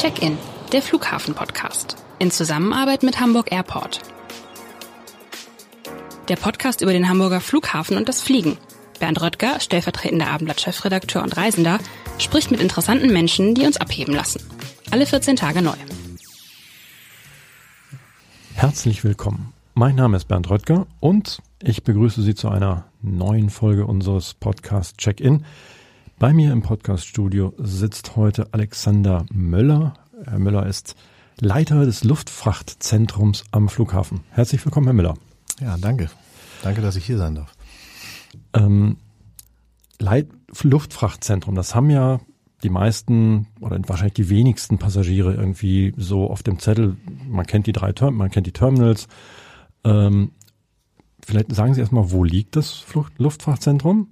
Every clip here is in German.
Check-in, der Flughafen-Podcast. In Zusammenarbeit mit Hamburg Airport. Der Podcast über den Hamburger Flughafen und das Fliegen. Bernd Röttger, stellvertretender Abendblatt-Chefredakteur und Reisender, spricht mit interessanten Menschen, die uns abheben lassen. Alle 14 Tage neu. Herzlich willkommen. Mein Name ist Bernd Röttger und ich begrüße Sie zu einer neuen Folge unseres Podcasts Check-In. Bei mir im Podcaststudio sitzt heute Alexander Möller. Herr Möller ist Leiter des Luftfrachtzentrums am Flughafen. Herzlich willkommen, Herr Müller. Ja, danke. Danke, dass ich hier sein darf. Ähm, Leit Luftfrachtzentrum, das haben ja die meisten oder wahrscheinlich die wenigsten Passagiere irgendwie so auf dem Zettel. Man kennt die drei Term man kennt die Terminals. Ähm, vielleicht sagen Sie erstmal, wo liegt das Flucht Luftfrachtzentrum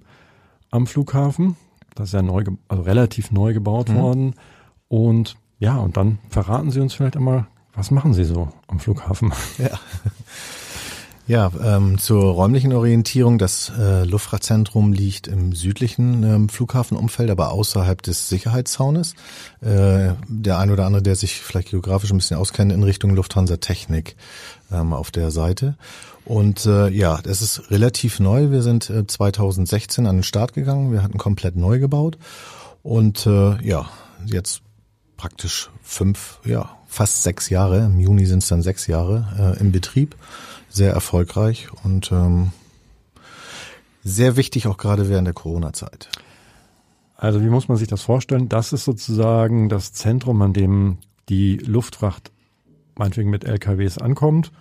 am Flughafen? Das ist ja neu, also relativ neu gebaut mhm. worden. Und ja, und dann verraten Sie uns vielleicht einmal, was machen Sie so am Flughafen? Ja. Ja, ähm, zur räumlichen Orientierung. Das äh, Luftfrachtzentrum liegt im südlichen ähm, Flughafenumfeld, aber außerhalb des Sicherheitszaunes. Äh, der ein oder andere, der sich vielleicht geografisch ein bisschen auskennt, in Richtung Lufthansa Technik ähm, auf der Seite. Und äh, ja, das ist relativ neu. Wir sind äh, 2016 an den Start gegangen. Wir hatten komplett neu gebaut. Und äh, ja, jetzt praktisch fünf, ja, fast sechs Jahre. Im Juni sind es dann sechs Jahre äh, im Betrieb sehr erfolgreich und ähm, sehr wichtig auch gerade während der Corona-Zeit. Also wie muss man sich das vorstellen? Das ist sozusagen das Zentrum, an dem die Luftfracht meinetwegen mit LKWs ankommt,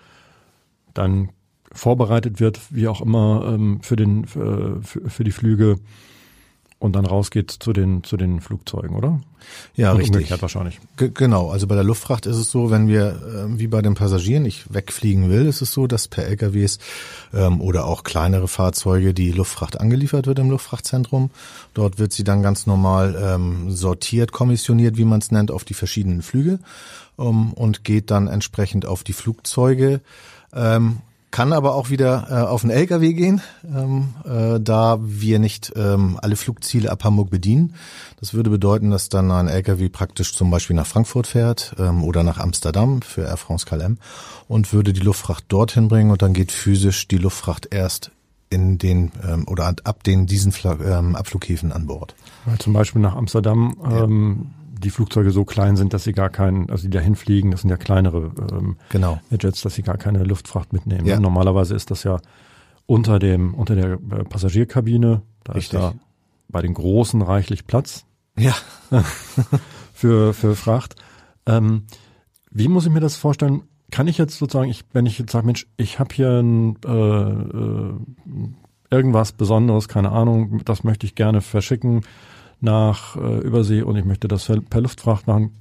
dann vorbereitet wird, wie auch immer, ähm, für, den, für, für die Flüge und dann rausgeht zu den zu den Flugzeugen, oder? Ja, und richtig. wahrscheinlich. G genau. Also bei der Luftfracht ist es so, wenn wir äh, wie bei den Passagieren nicht wegfliegen will, ist es so, dass per LKWs ähm, oder auch kleinere Fahrzeuge die Luftfracht angeliefert wird im Luftfrachtzentrum. Dort wird sie dann ganz normal ähm, sortiert, kommissioniert, wie man es nennt, auf die verschiedenen Flüge um, und geht dann entsprechend auf die Flugzeuge. Ähm, kann aber auch wieder äh, auf den LKW gehen, ähm, äh, da wir nicht ähm, alle Flugziele ab Hamburg bedienen. Das würde bedeuten, dass dann ein LKW praktisch zum Beispiel nach Frankfurt fährt ähm, oder nach Amsterdam für Air France KLM und würde die Luftfracht dorthin bringen und dann geht physisch die Luftfracht erst in den ähm, oder ab den diesen Fl ähm, Abflughäfen an Bord. Ja, zum Beispiel nach Amsterdam ähm, die Flugzeuge so klein sind, dass sie gar keinen, also die dahin fliegen, das sind ja kleinere ähm, genau. Jets, dass sie gar keine Luftfracht mitnehmen. Ja. Normalerweise ist das ja unter dem, unter der äh, Passagierkabine, da Richtig. ist da bei den großen reichlich Platz. Ja. für, für Fracht. Ähm, wie muss ich mir das vorstellen? Kann ich jetzt sozusagen, ich, wenn ich jetzt sage, Mensch, ich habe hier ein, äh, äh, irgendwas Besonderes, keine Ahnung, das möchte ich gerne verschicken, nach äh, Übersee und ich möchte das per Luftfracht machen,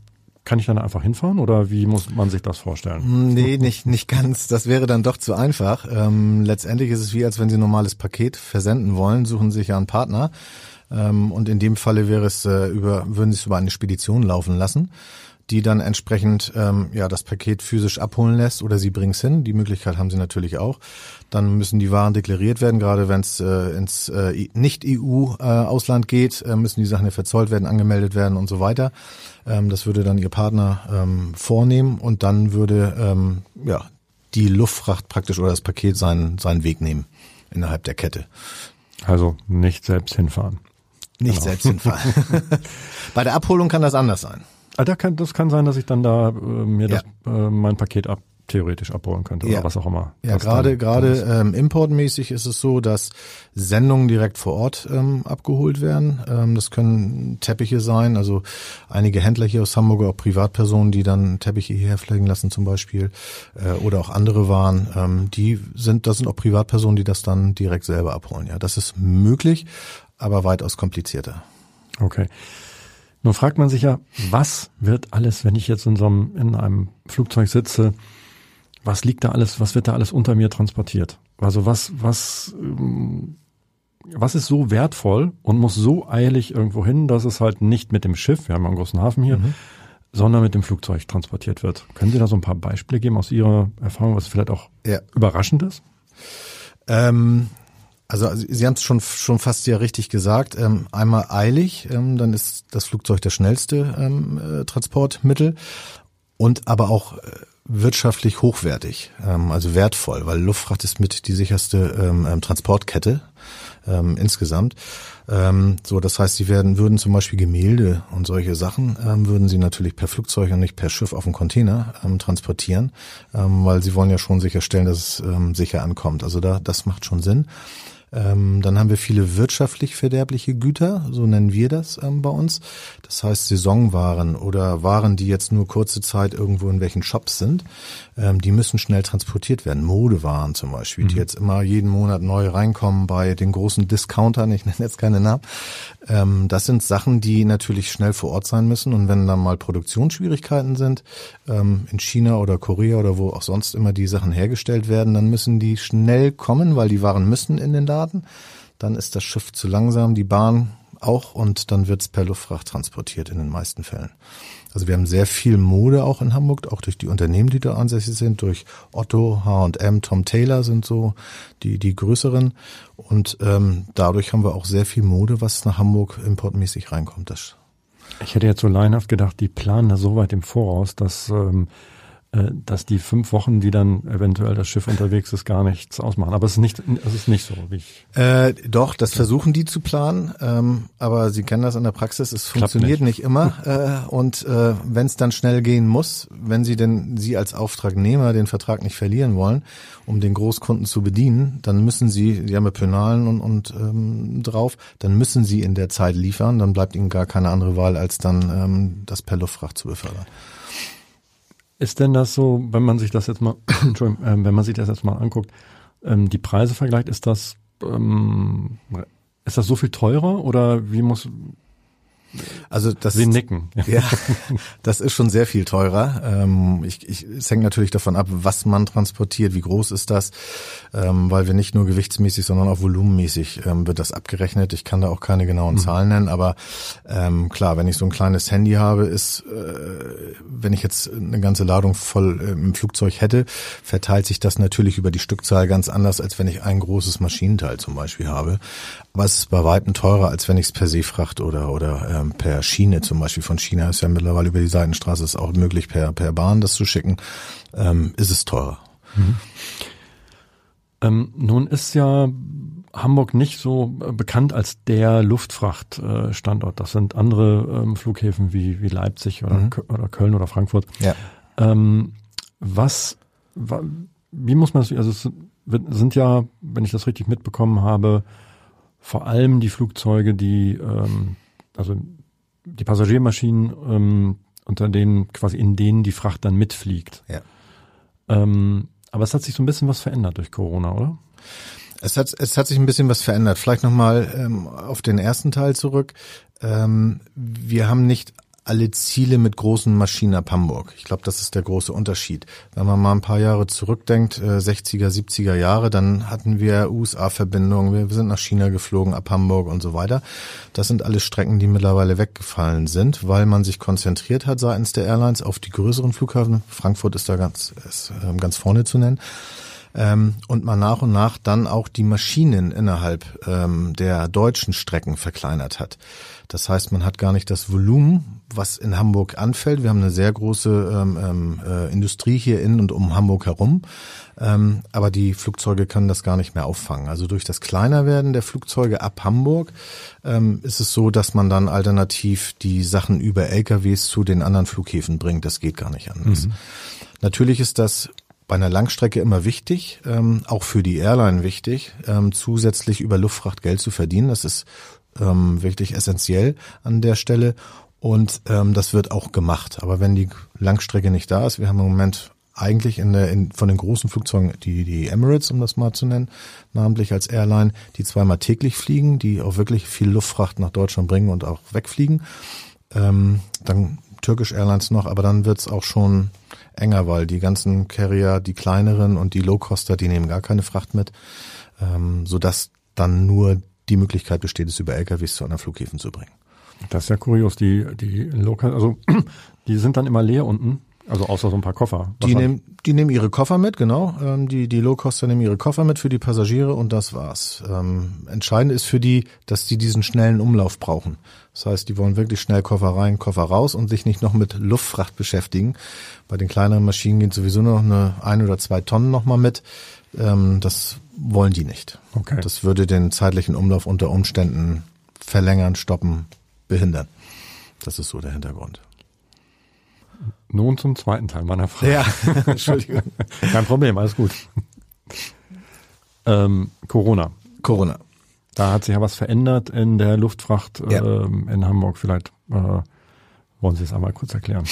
kann ich dann einfach hinfahren oder wie muss man sich das vorstellen? Hm, nee, nicht, nicht ganz. Das wäre dann doch zu einfach. Ähm, letztendlich ist es wie, als wenn Sie ein normales Paket versenden wollen, suchen Sie sich ja einen Partner. Ähm, und in dem Falle wäre es äh, über, würden Sie es über eine Spedition laufen lassen die dann entsprechend ähm, ja das Paket physisch abholen lässt oder sie bringen es hin. Die Möglichkeit haben sie natürlich auch. Dann müssen die Waren deklariert werden, gerade wenn es äh, ins äh, Nicht-EU-Ausland äh, geht, äh, müssen die Sachen ja verzollt werden, angemeldet werden und so weiter. Ähm, das würde dann ihr Partner ähm, vornehmen und dann würde ähm, ja die Luftfracht praktisch oder das Paket seinen, seinen Weg nehmen innerhalb der Kette. Also nicht selbst hinfahren. Nicht genau. selbst hinfahren. Bei der Abholung kann das anders sein. Ah, da kann, das kann sein, dass ich dann da äh, mir ja. das, äh, mein Paket ab theoretisch abholen könnte ja. oder was auch immer. Ja, gerade gerade ähm, importmäßig ist es so, dass Sendungen direkt vor Ort ähm, abgeholt werden. Ähm, das können Teppiche sein, also einige Händler hier aus Hamburg, auch Privatpersonen, die dann Teppiche hierher fliegen lassen zum Beispiel äh, oder auch andere Waren. Ähm, die sind, das sind auch Privatpersonen, die das dann direkt selber abholen. Ja, das ist möglich, aber weitaus komplizierter. Okay. Nun fragt man sich ja, was wird alles, wenn ich jetzt in so einem, in einem Flugzeug sitze, was liegt da alles, was wird da alles unter mir transportiert? Also was, was, ähm, was ist so wertvoll und muss so eilig irgendwo hin, dass es halt nicht mit dem Schiff, wir haben ja einen großen Hafen hier, mhm. sondern mit dem Flugzeug transportiert wird. Können Sie da so ein paar Beispiele geben aus Ihrer Erfahrung, was vielleicht auch ja. überraschend ist? Ähm, Also Sie haben es schon schon fast ja richtig gesagt. Ähm, einmal eilig, ähm, dann ist das Flugzeug das schnellste ähm, äh, Transportmittel und aber auch äh, wirtschaftlich hochwertig, ähm, also wertvoll, weil Luftfracht ist mit die sicherste ähm, ähm, Transportkette insgesamt. So, das heißt, sie werden würden zum Beispiel Gemälde und solche Sachen würden sie natürlich per Flugzeug und nicht per Schiff auf dem Container transportieren, weil sie wollen ja schon sicherstellen, dass es sicher ankommt. Also da das macht schon Sinn. Ähm, dann haben wir viele wirtschaftlich verderbliche Güter, so nennen wir das ähm, bei uns. Das heißt Saisonwaren oder Waren, die jetzt nur kurze Zeit irgendwo in welchen Shops sind, ähm, die müssen schnell transportiert werden. Modewaren zum Beispiel, mhm. die jetzt immer jeden Monat neu reinkommen bei den großen Discountern, ich nenne jetzt keine Namen. Ähm, das sind Sachen, die natürlich schnell vor Ort sein müssen. Und wenn dann mal Produktionsschwierigkeiten sind, ähm, in China oder Korea oder wo auch sonst immer die Sachen hergestellt werden, dann müssen die schnell kommen, weil die Waren müssen in den Laden Milliarden. Dann ist das Schiff zu langsam, die Bahn auch und dann wird es per Luftfracht transportiert in den meisten Fällen. Also wir haben sehr viel Mode auch in Hamburg, auch durch die Unternehmen, die da ansässig sind, durch Otto, H&M, Tom Taylor sind so die die größeren und ähm, dadurch haben wir auch sehr viel Mode, was nach Hamburg importmäßig reinkommt. Das ich hätte jetzt so leinhaft gedacht, die planen da so weit im Voraus, dass ähm, äh, dass die fünf Wochen, die dann eventuell das Schiff unterwegs ist, gar nichts ausmachen. Aber es ist nicht, es ist nicht so, wie ich. Äh, doch, das versuchen die zu planen, ähm, aber Sie kennen das in der Praxis, es funktioniert nicht. nicht. immer. Äh, und äh, wenn es dann schnell gehen muss, wenn Sie denn Sie als Auftragnehmer den Vertrag nicht verlieren wollen, um den Großkunden zu bedienen, dann müssen Sie, Sie haben ja Penalen und, und ähm, drauf, dann müssen Sie in der Zeit liefern, dann bleibt Ihnen gar keine andere Wahl, als dann ähm, das per Luftfracht zu befördern. Ist denn das so, wenn man sich das jetzt mal, Entschuldigung, äh, wenn man sich das jetzt mal anguckt, ähm, die Preise vergleicht, ist das, ähm, ist das so viel teurer oder wie muss, also das, Sie nicken. Ja, das ist schon sehr viel teurer. Ähm, ich, ich, es hängt natürlich davon ab, was man transportiert, wie groß ist das, ähm, weil wir nicht nur gewichtsmäßig, sondern auch volumenmäßig ähm, wird das abgerechnet. Ich kann da auch keine genauen mhm. Zahlen nennen, aber ähm, klar, wenn ich so ein kleines Handy habe, ist, äh, wenn ich jetzt eine ganze Ladung voll äh, im Flugzeug hätte, verteilt sich das natürlich über die Stückzahl ganz anders, als wenn ich ein großes Maschinenteil zum Beispiel habe. Aber es ist bei weitem teurer, als wenn ich es per Seefracht oder, oder ähm, per Schiene zum Beispiel von China ist ja mittlerweile über die Seitenstraße ist auch möglich, per, per Bahn das zu schicken, ähm, ist es teurer. Mhm. Ähm, nun ist ja Hamburg nicht so äh, bekannt als der Luftfrachtstandort. Das sind andere ähm, Flughäfen wie, wie Leipzig oder, mhm. oder Köln oder Frankfurt. Ja. Ähm, was, wie muss man das, also es sind ja, wenn ich das richtig mitbekommen habe, vor allem die Flugzeuge, die, ähm, also die Passagiermaschinen, ähm, unter denen quasi in denen die Fracht dann mitfliegt. Ja. Ähm, aber es hat sich so ein bisschen was verändert durch Corona, oder? Es hat, es hat sich ein bisschen was verändert. Vielleicht nochmal ähm, auf den ersten Teil zurück. Ähm, wir haben nicht alle Ziele mit großen Maschinen ab Hamburg. Ich glaube, das ist der große Unterschied. Wenn man mal ein paar Jahre zurückdenkt, äh, 60er, 70er Jahre, dann hatten wir USA-Verbindungen, wir sind nach China geflogen, ab Hamburg und so weiter. Das sind alles Strecken, die mittlerweile weggefallen sind, weil man sich konzentriert hat seitens der Airlines auf die größeren Flughafen. Frankfurt ist da ganz, ist, äh, ganz vorne zu nennen ähm, und man nach und nach dann auch die Maschinen innerhalb ähm, der deutschen Strecken verkleinert hat. Das heißt, man hat gar nicht das Volumen, was in Hamburg anfällt. Wir haben eine sehr große ähm, ähm, äh, Industrie hier in und um Hamburg herum, ähm, aber die Flugzeuge können das gar nicht mehr auffangen. Also durch das Kleinerwerden der Flugzeuge ab Hamburg ähm, ist es so, dass man dann alternativ die Sachen über LKWs zu den anderen Flughäfen bringt. Das geht gar nicht anders. Mhm. Natürlich ist das bei einer Langstrecke immer wichtig, ähm, auch für die Airline wichtig, ähm, zusätzlich über Luftfracht Geld zu verdienen. Das ist ähm, wirklich essentiell an der Stelle und ähm, das wird auch gemacht. Aber wenn die Langstrecke nicht da ist, wir haben im Moment eigentlich in der, in, von den großen Flugzeugen die, die Emirates, um das mal zu nennen, namentlich als Airline, die zweimal täglich fliegen, die auch wirklich viel Luftfracht nach Deutschland bringen und auch wegfliegen. Ähm, dann Turkish Airlines noch, aber dann wird's auch schon enger, weil die ganzen Carrier, die kleineren und die Low-Coster, die nehmen gar keine Fracht mit, ähm, sodass dann nur die Möglichkeit besteht, es über LKWs zu anderen Flughäfen zu bringen. Das ist ja kurios, die, die Local, also die sind dann immer leer unten Also außer so ein paar Koffer. Die nehmen, die nehmen ihre Koffer mit, genau. Ähm, die die Low-Coster nehmen ihre Koffer mit für die Passagiere und das war's. Ähm, entscheidend ist für die, dass die diesen schnellen Umlauf brauchen. Das heißt, die wollen wirklich schnell Koffer rein, Koffer raus und sich nicht noch mit Luftfracht beschäftigen. Bei den kleineren Maschinen gehen sowieso noch eine ein oder zwei Tonnen nochmal mit. Ähm, das wollen die nicht. Okay. Das würde den zeitlichen Umlauf unter Umständen verlängern, stoppen, behindern. Das ist so der Hintergrund. Nun zum zweiten Teil meiner Frage. Ja, Entschuldigung. Kein Problem, alles gut. Ähm, Corona. Corona. Da hat sich ja was verändert in der Luftfracht Ja. ähm, in Hamburg. Vielleicht äh, wollen Sie es einmal kurz erklären.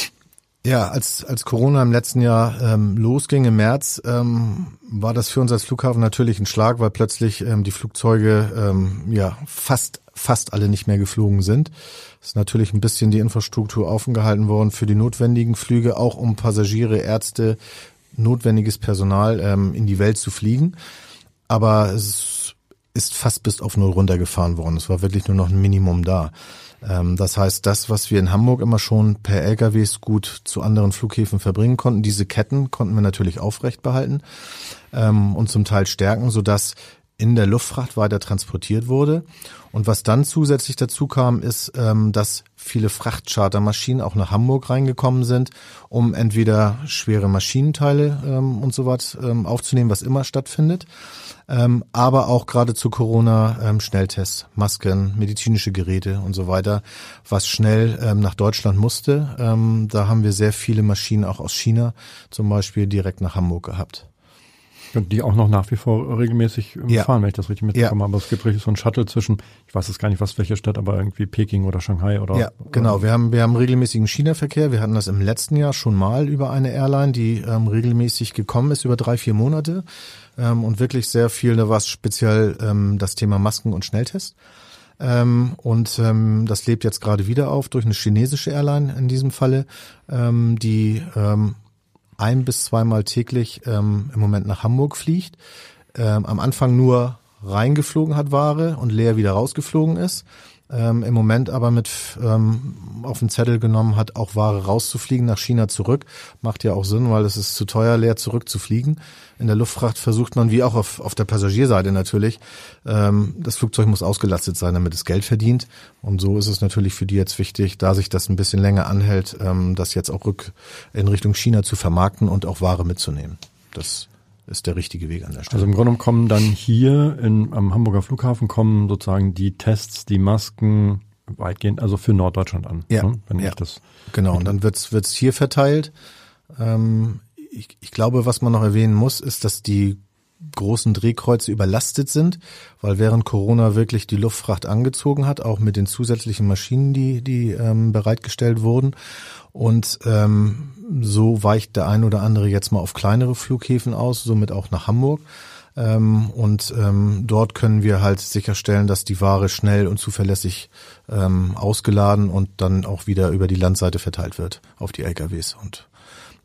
Ja, als, als Corona im letzten Jahr ähm, losging im März, ähm, war das für uns als Flughafen natürlich ein Schlag, weil plötzlich ähm, die Flugzeuge ähm, ja fast fast alle nicht mehr geflogen sind. Es ist natürlich ein bisschen die Infrastruktur offen gehalten worden für die notwendigen Flüge, auch um Passagiere, Ärzte, notwendiges Personal ähm, in die Welt zu fliegen. Aber es ist fast bis auf null runtergefahren worden. Es war wirklich nur noch ein Minimum da. Ähm, das heißt, das, was wir in Hamburg immer schon per LKWs gut zu anderen Flughäfen verbringen konnten, diese Ketten konnten wir natürlich aufrecht behalten ähm, und zum Teil stärken, sodass in der Luftfracht weiter transportiert wurde. Und was dann zusätzlich dazu kam, ist, ähm, dass viele Frachtchartermaschinen auch nach Hamburg reingekommen sind, um entweder schwere Maschinenteile ähm, und so was ähm, aufzunehmen, was immer stattfindet, aber auch gerade zu Corona Schnelltests, Masken, medizinische Geräte und so weiter, was schnell nach Deutschland musste. Da haben wir sehr viele Maschinen auch aus China zum Beispiel direkt nach Hamburg gehabt. Und die auch noch nach wie vor regelmäßig ähm, Ja. fahren, wenn ich das richtig mitbekomme. Aber es gibt richtig so ein Shuttle zwischen, ich weiß jetzt gar nicht, was welche Stadt, aber irgendwie Peking oder Shanghai oder. Ja, genau. Wir haben, wir haben regelmäßigen China-Verkehr. Wir hatten das im letzten Jahr schon mal über eine Airline, die ähm, regelmäßig gekommen ist über drei, vier Monate ähm, und wirklich sehr viel, da war es speziell ähm, das Thema Masken und Schnelltest. Ähm, und ähm, das lebt jetzt gerade wieder auf durch eine chinesische Airline in diesem Falle, ähm, die ähm, ein bis zweimal täglich ähm, im Moment nach Hamburg fliegt. Ähm, am Anfang nur reingeflogen hat Ware und leer wieder rausgeflogen ist. Ähm, Im Moment aber mit ähm, auf den Zettel genommen hat, auch Ware rauszufliegen nach China zurück. Macht ja auch Sinn, weil es ist zu teuer, leer zurückzufliegen. In der Luftfracht versucht man, wie auch auf, auf der Passagierseite natürlich, ähm, das Flugzeug muss ausgelastet sein, damit es Geld verdient. Und so ist es natürlich für die jetzt wichtig, da sich das ein bisschen länger anhält, ähm, das jetzt auch rück in Richtung China zu vermarkten und auch Ware mitzunehmen. Das ist der richtige Weg an der Stelle. Also im Grunde genommen kommen dann hier in, am Hamburger Flughafen kommen sozusagen die Tests, die Masken weitgehend, also für Norddeutschland an. Ja, ne? Wenn ja. ich das. Genau, und dann wird's wird's hier verteilt. Ähm, ich, ich glaube, was man noch erwähnen muss, ist, dass die großen Drehkreuze überlastet sind, weil während Corona wirklich die Luftfracht angezogen hat, auch mit den zusätzlichen Maschinen, die, die ähm, bereitgestellt wurden. Und ähm, so weicht der ein oder andere jetzt mal auf kleinere Flughäfen aus, somit auch nach Hamburg. Ähm, und ähm, dort können wir halt sicherstellen, dass die Ware schnell und zuverlässig ähm, ausgeladen und dann auch wieder über die Landseite verteilt wird auf die LKWs. Und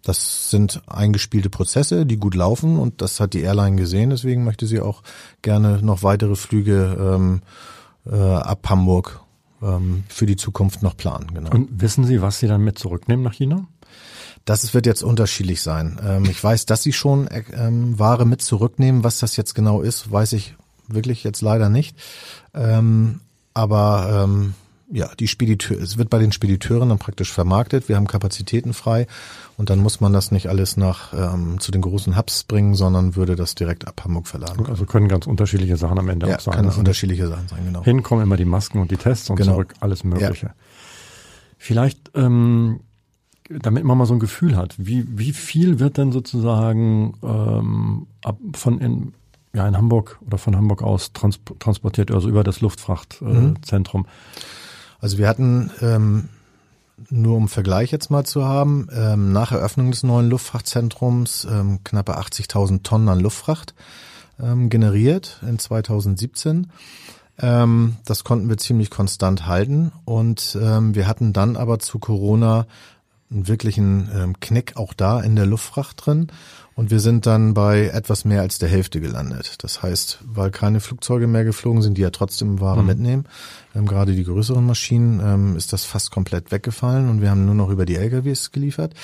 das sind eingespielte Prozesse, die gut laufen und das hat die Airline gesehen. Deswegen möchte sie auch gerne noch weitere Flüge ähm, äh, ab Hamburg ähm, für die Zukunft noch planen. Genau. Und wissen Sie, was Sie dann mit zurücknehmen nach China? Das wird jetzt unterschiedlich sein. Ähm, ich weiß, dass sie schon äh, ähm, Ware mit zurücknehmen. Was das jetzt genau ist, weiß ich wirklich jetzt leider nicht. Ähm, aber ähm, ja, die Spediteur, es wird bei den Spediteuren dann praktisch vermarktet. Wir haben Kapazitäten frei und dann muss man das nicht alles nach ähm, zu den großen Hubs bringen, sondern würde das direkt ab Hamburg verladen. Also können ganz unterschiedliche Sachen am Ende Ja, auch sein. kann Also unterschiedliche Sachen sein, genau. Hinkommen immer die Masken und die Tests und Genau. zurück alles Mögliche. Vielleicht, ähm, damit man mal so ein Gefühl hat, wie, wie viel wird denn sozusagen ähm, ab, von in, ja, in Hamburg oder von Hamburg aus trans transportiert, also über das Luftfrachtzentrum? Äh, Zentrum? Also wir hatten, ähm, nur um Vergleich jetzt mal zu haben, ähm, nach Eröffnung des neuen Luftfrachtzentrums ähm, knappe 80.000 Tonnen an Luftfracht ähm, generiert in 2017. Ähm, das konnten wir ziemlich konstant halten und ähm, wir hatten dann aber zu Corona einen wirklichen ähm, Knick auch da in der Luftfracht drin und wir sind dann bei etwas mehr als der Hälfte gelandet. Das heißt, weil keine Flugzeuge mehr geflogen sind, die ja trotzdem Ware mitnehmen, ähm, gerade die größeren Maschinen, ähm, ist das fast komplett weggefallen und wir haben nur noch über die LKWs geliefert.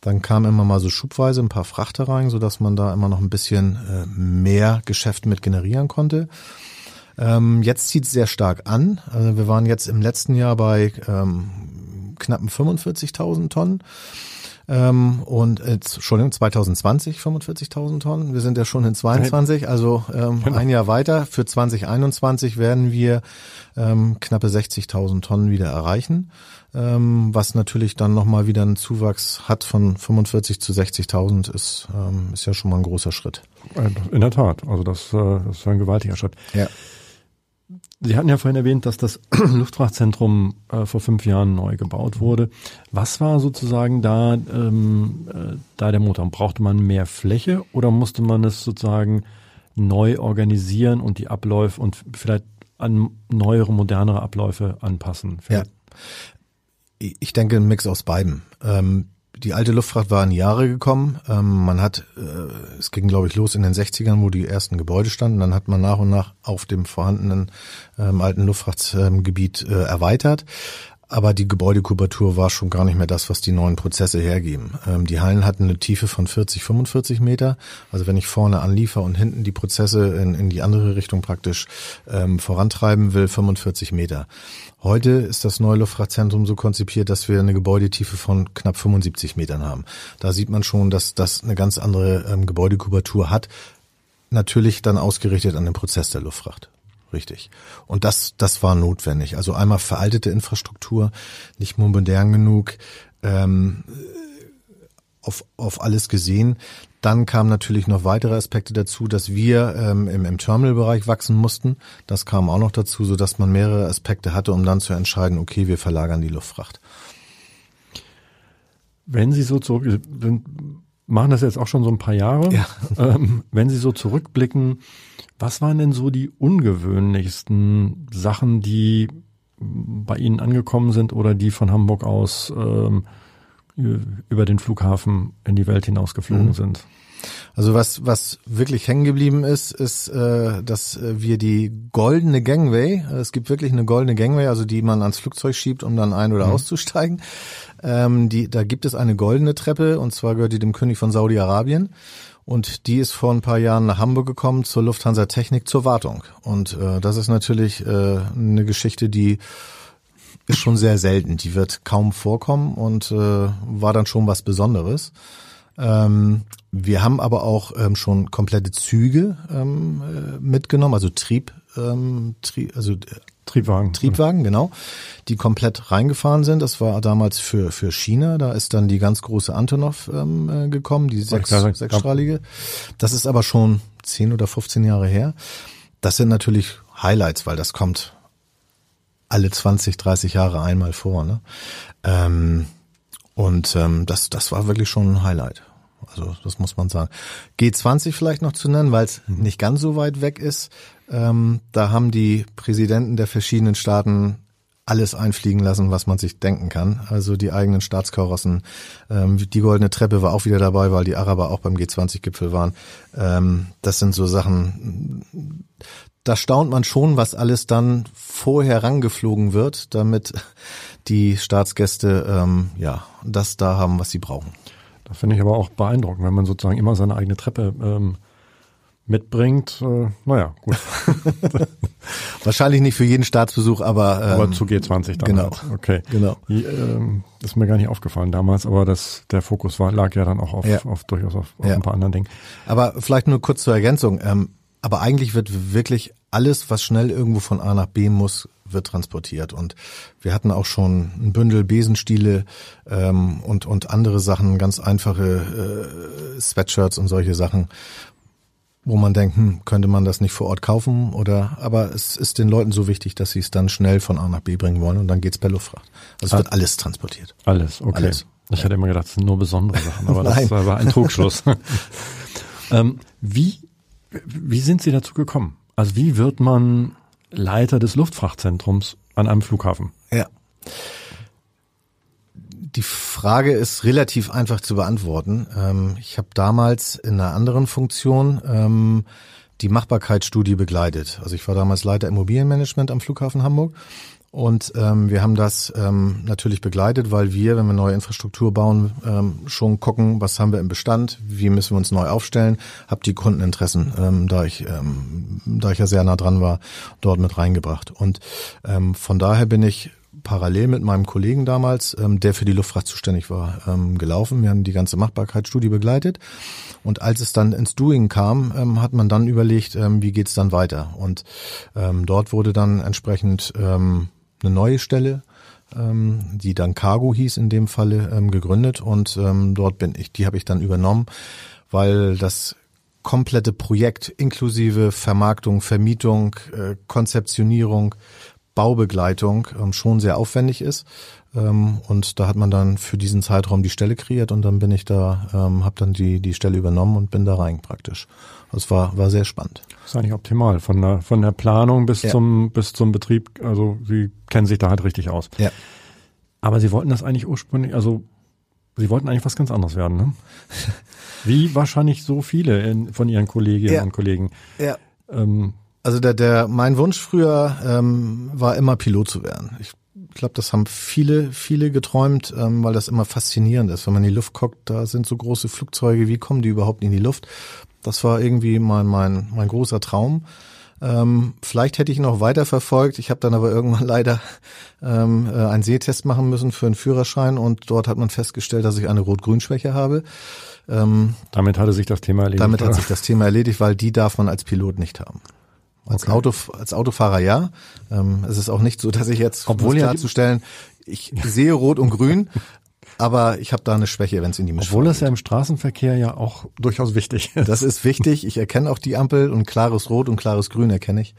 Dann kamen immer mal so schubweise ein paar Frachter rein, sodass man da immer noch ein bisschen äh, mehr Geschäft mit generieren konnte. Ähm, jetzt zieht es sehr stark an. Also wir waren jetzt im letzten Jahr bei ähm, knappen 45.000 Tonnen. Ähm, und jetzt, Entschuldigung, 2020 45.000 Tonnen. Wir sind ja schon in 22, also ähm, genau. ein Jahr weiter. Für 2021 werden wir ähm, knappe 60.000 Tonnen wieder erreichen ähm, was natürlich dann nochmal wieder einen Zuwachs hat von 45 zu 60.000 ist, ähm, ist ja schon mal ein großer Schritt. In der Tat, also das, äh, das ist ein gewaltiger Schritt. Ja. Sie hatten ja vorhin erwähnt, dass das Luftfrachtzentrum äh, vor fünf Jahren neu gebaut wurde. Was war sozusagen da, ähm, äh, da der Motor? Brauchte man mehr Fläche oder musste man es sozusagen neu organisieren und die Abläufe und vielleicht an neuere, modernere Abläufe anpassen? Ja. Ich denke, ein Mix aus beiden. Ähm, die alte Luftfracht war in Jahre gekommen. Ähm, man hat, äh, es ging glaube ich los in den 60ern, wo die ersten Gebäude standen. Dann hat man nach und nach auf dem vorhandenen ähm, alten Luftfrachtgebiet äh, erweitert aber die Gebäudekubatur war schon gar nicht mehr das, was die neuen Prozesse hergeben. Ähm, die Hallen hatten eine Tiefe von 40, 45 Meter. Also wenn ich vorne anliefer und hinten die Prozesse in, in die andere Richtung praktisch ähm, vorantreiben will, 45 Meter. Heute ist das neue Luftfrachtzentrum so konzipiert, dass wir eine Gebäudetiefe von knapp 75 Metern haben. Da sieht man schon, dass das eine ganz andere ähm, Gebäudekubatur hat. Natürlich dann ausgerichtet an den Prozess der Luftfracht. Richtig. Und das, das war notwendig. Also einmal veraltete Infrastruktur, nicht modern genug, ähm, auf, auf alles gesehen. Dann kamen natürlich noch weitere Aspekte dazu, dass wir ähm, im, im Terminalbereich wachsen mussten. Das kam auch noch dazu, so dass man mehrere Aspekte hatte, um dann zu entscheiden, okay, wir verlagern die Luftfracht. Wenn Sie so zurück, machen das jetzt auch schon so ein paar Jahre. Ja. Ähm, wenn Sie so zurückblicken, was waren denn so die ungewöhnlichsten Sachen, die bei Ihnen angekommen sind oder die von Hamburg aus ähm, über den Flughafen in die Welt hinausgeflogen mhm. sind? Also was was wirklich hängen geblieben ist, ist, äh, dass wir die goldene Gangway, es gibt wirklich eine goldene Gangway, also die man ans Flugzeug schiebt, um dann ein- oder mhm. auszusteigen. Ähm, die, da gibt es eine goldene Treppe und zwar gehört die dem König von Saudi-Arabien. Und die ist vor ein paar Jahren nach Hamburg gekommen zur Lufthansa Technik zur Wartung. Und äh, das ist natürlich äh, eine Geschichte, die ist schon sehr selten. Die wird kaum vorkommen und äh, war dann schon was Besonderes. Ähm, wir haben aber auch ähm, schon komplette Züge ähm, äh, mitgenommen, also Trieb, ähm, Trieb also äh, Triebwagen. Triebwagen, genau, die komplett reingefahren sind. Das war damals für, für China. Da ist dann die ganz große Antonov ähm, äh, gekommen, die sechs, sechsstrahlige. Das ist aber schon zehn oder 15 Jahre her. Das sind natürlich Highlights, weil das kommt alle 20, 30 Jahre einmal vor. Ne? Ähm, und ähm, das, das war wirklich schon ein Highlight. Also das muss man sagen. G20 vielleicht noch zu nennen, weil es nicht ganz so weit weg ist. Ähm, da haben die Präsidenten der verschiedenen Staaten alles einfliegen lassen, was man sich denken kann. Also die eigenen Staatskarossen. Ähm, die goldene Treppe war auch wieder dabei, weil die Araber auch beim G20-Gipfel waren. Ähm, das sind so Sachen, da staunt man schon, was alles dann vorher rangeflogen wird, damit die Staatsgäste ähm, ja das da haben, was sie brauchen. Das finde ich aber auch beeindruckend, wenn man sozusagen immer seine eigene Treppe ähm, mitbringt. Äh, naja, gut. Wahrscheinlich nicht für jeden Staatsbesuch, aber ähm, aber zu G20 dann. Genau. Halt. Okay. Genau. Die, ähm, ist mir gar nicht aufgefallen damals, aber das der Fokus war lag ja dann auch auf, ja. auf durchaus auf, auf ja. ein paar anderen Dingen. Aber vielleicht nur kurz zur Ergänzung. Ähm, aber eigentlich wird wirklich alles, was schnell irgendwo von A nach B muss, wird transportiert. Und wir hatten auch schon ein Bündel Besenstiele ähm, und, und andere Sachen, ganz einfache äh, Sweatshirts und solche Sachen, wo man denkt, hm, könnte man das nicht vor Ort kaufen oder aber es ist den Leuten so wichtig, dass sie es dann schnell von A nach B bringen wollen und dann geht's per Luftfracht. Also es wird alles transportiert. Alles, okay. Alles. Ich hätte immer gedacht, es sind nur besondere Sachen, aber das war ein Trugschluss. ähm, wie, wie sind Sie dazu gekommen? Also wie wird man Leiter des Luftfrachtzentrums an einem Flughafen? Ja. Die Frage ist relativ einfach zu beantworten. Ähm, ich habe damals in einer anderen Funktion ähm, die Machbarkeitsstudie begleitet. Also ich war damals Leiter Immobilienmanagement am Flughafen Hamburg Und ähm, wir haben das ähm, natürlich begleitet, weil wir, wenn wir neue Infrastruktur bauen, ähm, schon gucken, was haben wir im Bestand, wie müssen wir uns neu aufstellen, hab die Kundeninteressen, ähm, da ich ähm, da ich ja sehr nah dran war, dort mit reingebracht. Und ähm, von daher bin ich parallel mit meinem Kollegen damals, ähm, der für die Luftfracht zuständig war, ähm, gelaufen. Wir haben die ganze Machbarkeitsstudie begleitet. Und als es dann ins Doing kam, ähm, hat man dann überlegt, ähm, wie geht's dann weiter. Und ähm, dort wurde dann entsprechend ähm, eine neue Stelle, ähm, die dann Cargo hieß in dem Falle, ähm, gegründet und ähm, dort bin ich, die habe ich dann übernommen, weil das komplette Projekt inklusive Vermarktung, Vermietung, äh, Konzeptionierung, Baubegleitung ähm, schon sehr aufwendig ist. Ähm, und da hat man dann für diesen Zeitraum die Stelle kreiert und dann bin ich da, ähm, habe dann die, die Stelle übernommen und bin da rein praktisch. Das war, war sehr spannend. Das ist eigentlich optimal. Von der, von der Planung bis Ja. zum, bis zum Betrieb. Also Sie kennen sich da halt richtig aus. Ja. Aber Sie wollten das eigentlich ursprünglich, also Sie wollten eigentlich was ganz anderes werden, ne? Wie wahrscheinlich so viele in, von Ihren Kolleginnen Ja. und Kollegen. Ja. Ähm, Also der, der, mein Wunsch früher ähm, war immer Pilot zu werden. Ich glaube, das haben viele, viele geträumt, ähm, weil das immer faszinierend ist. Wenn man in die Luft guckt, da sind so große Flugzeuge, wie kommen die überhaupt in die Luft? Das war irgendwie mein, mein, mein großer Traum. Ähm, vielleicht hätte ich ihn noch weiter verfolgt. Ich habe dann aber irgendwann leider ähm, äh, einen Sehtest machen müssen für einen Führerschein und dort hat man festgestellt, dass ich eine Rot-Grün-Schwäche habe. Ähm, damit hatte sich das Thema erledigt. damit hat sich das Thema erledigt, weil die darf man als Pilot nicht haben. Als, Okay. Auto, als Autofahrer ja. Ähm, es ist auch nicht so, dass ich jetzt, Obwohl klarzustellen, ich sehe Rot und Grün, aber ich habe da eine Schwäche, wenn es in die Mischung Obwohl das ja im Straßenverkehr ja auch durchaus wichtig ist. Das ist wichtig. Ich erkenne auch die Ampel und klares Rot und klares Grün erkenne ich.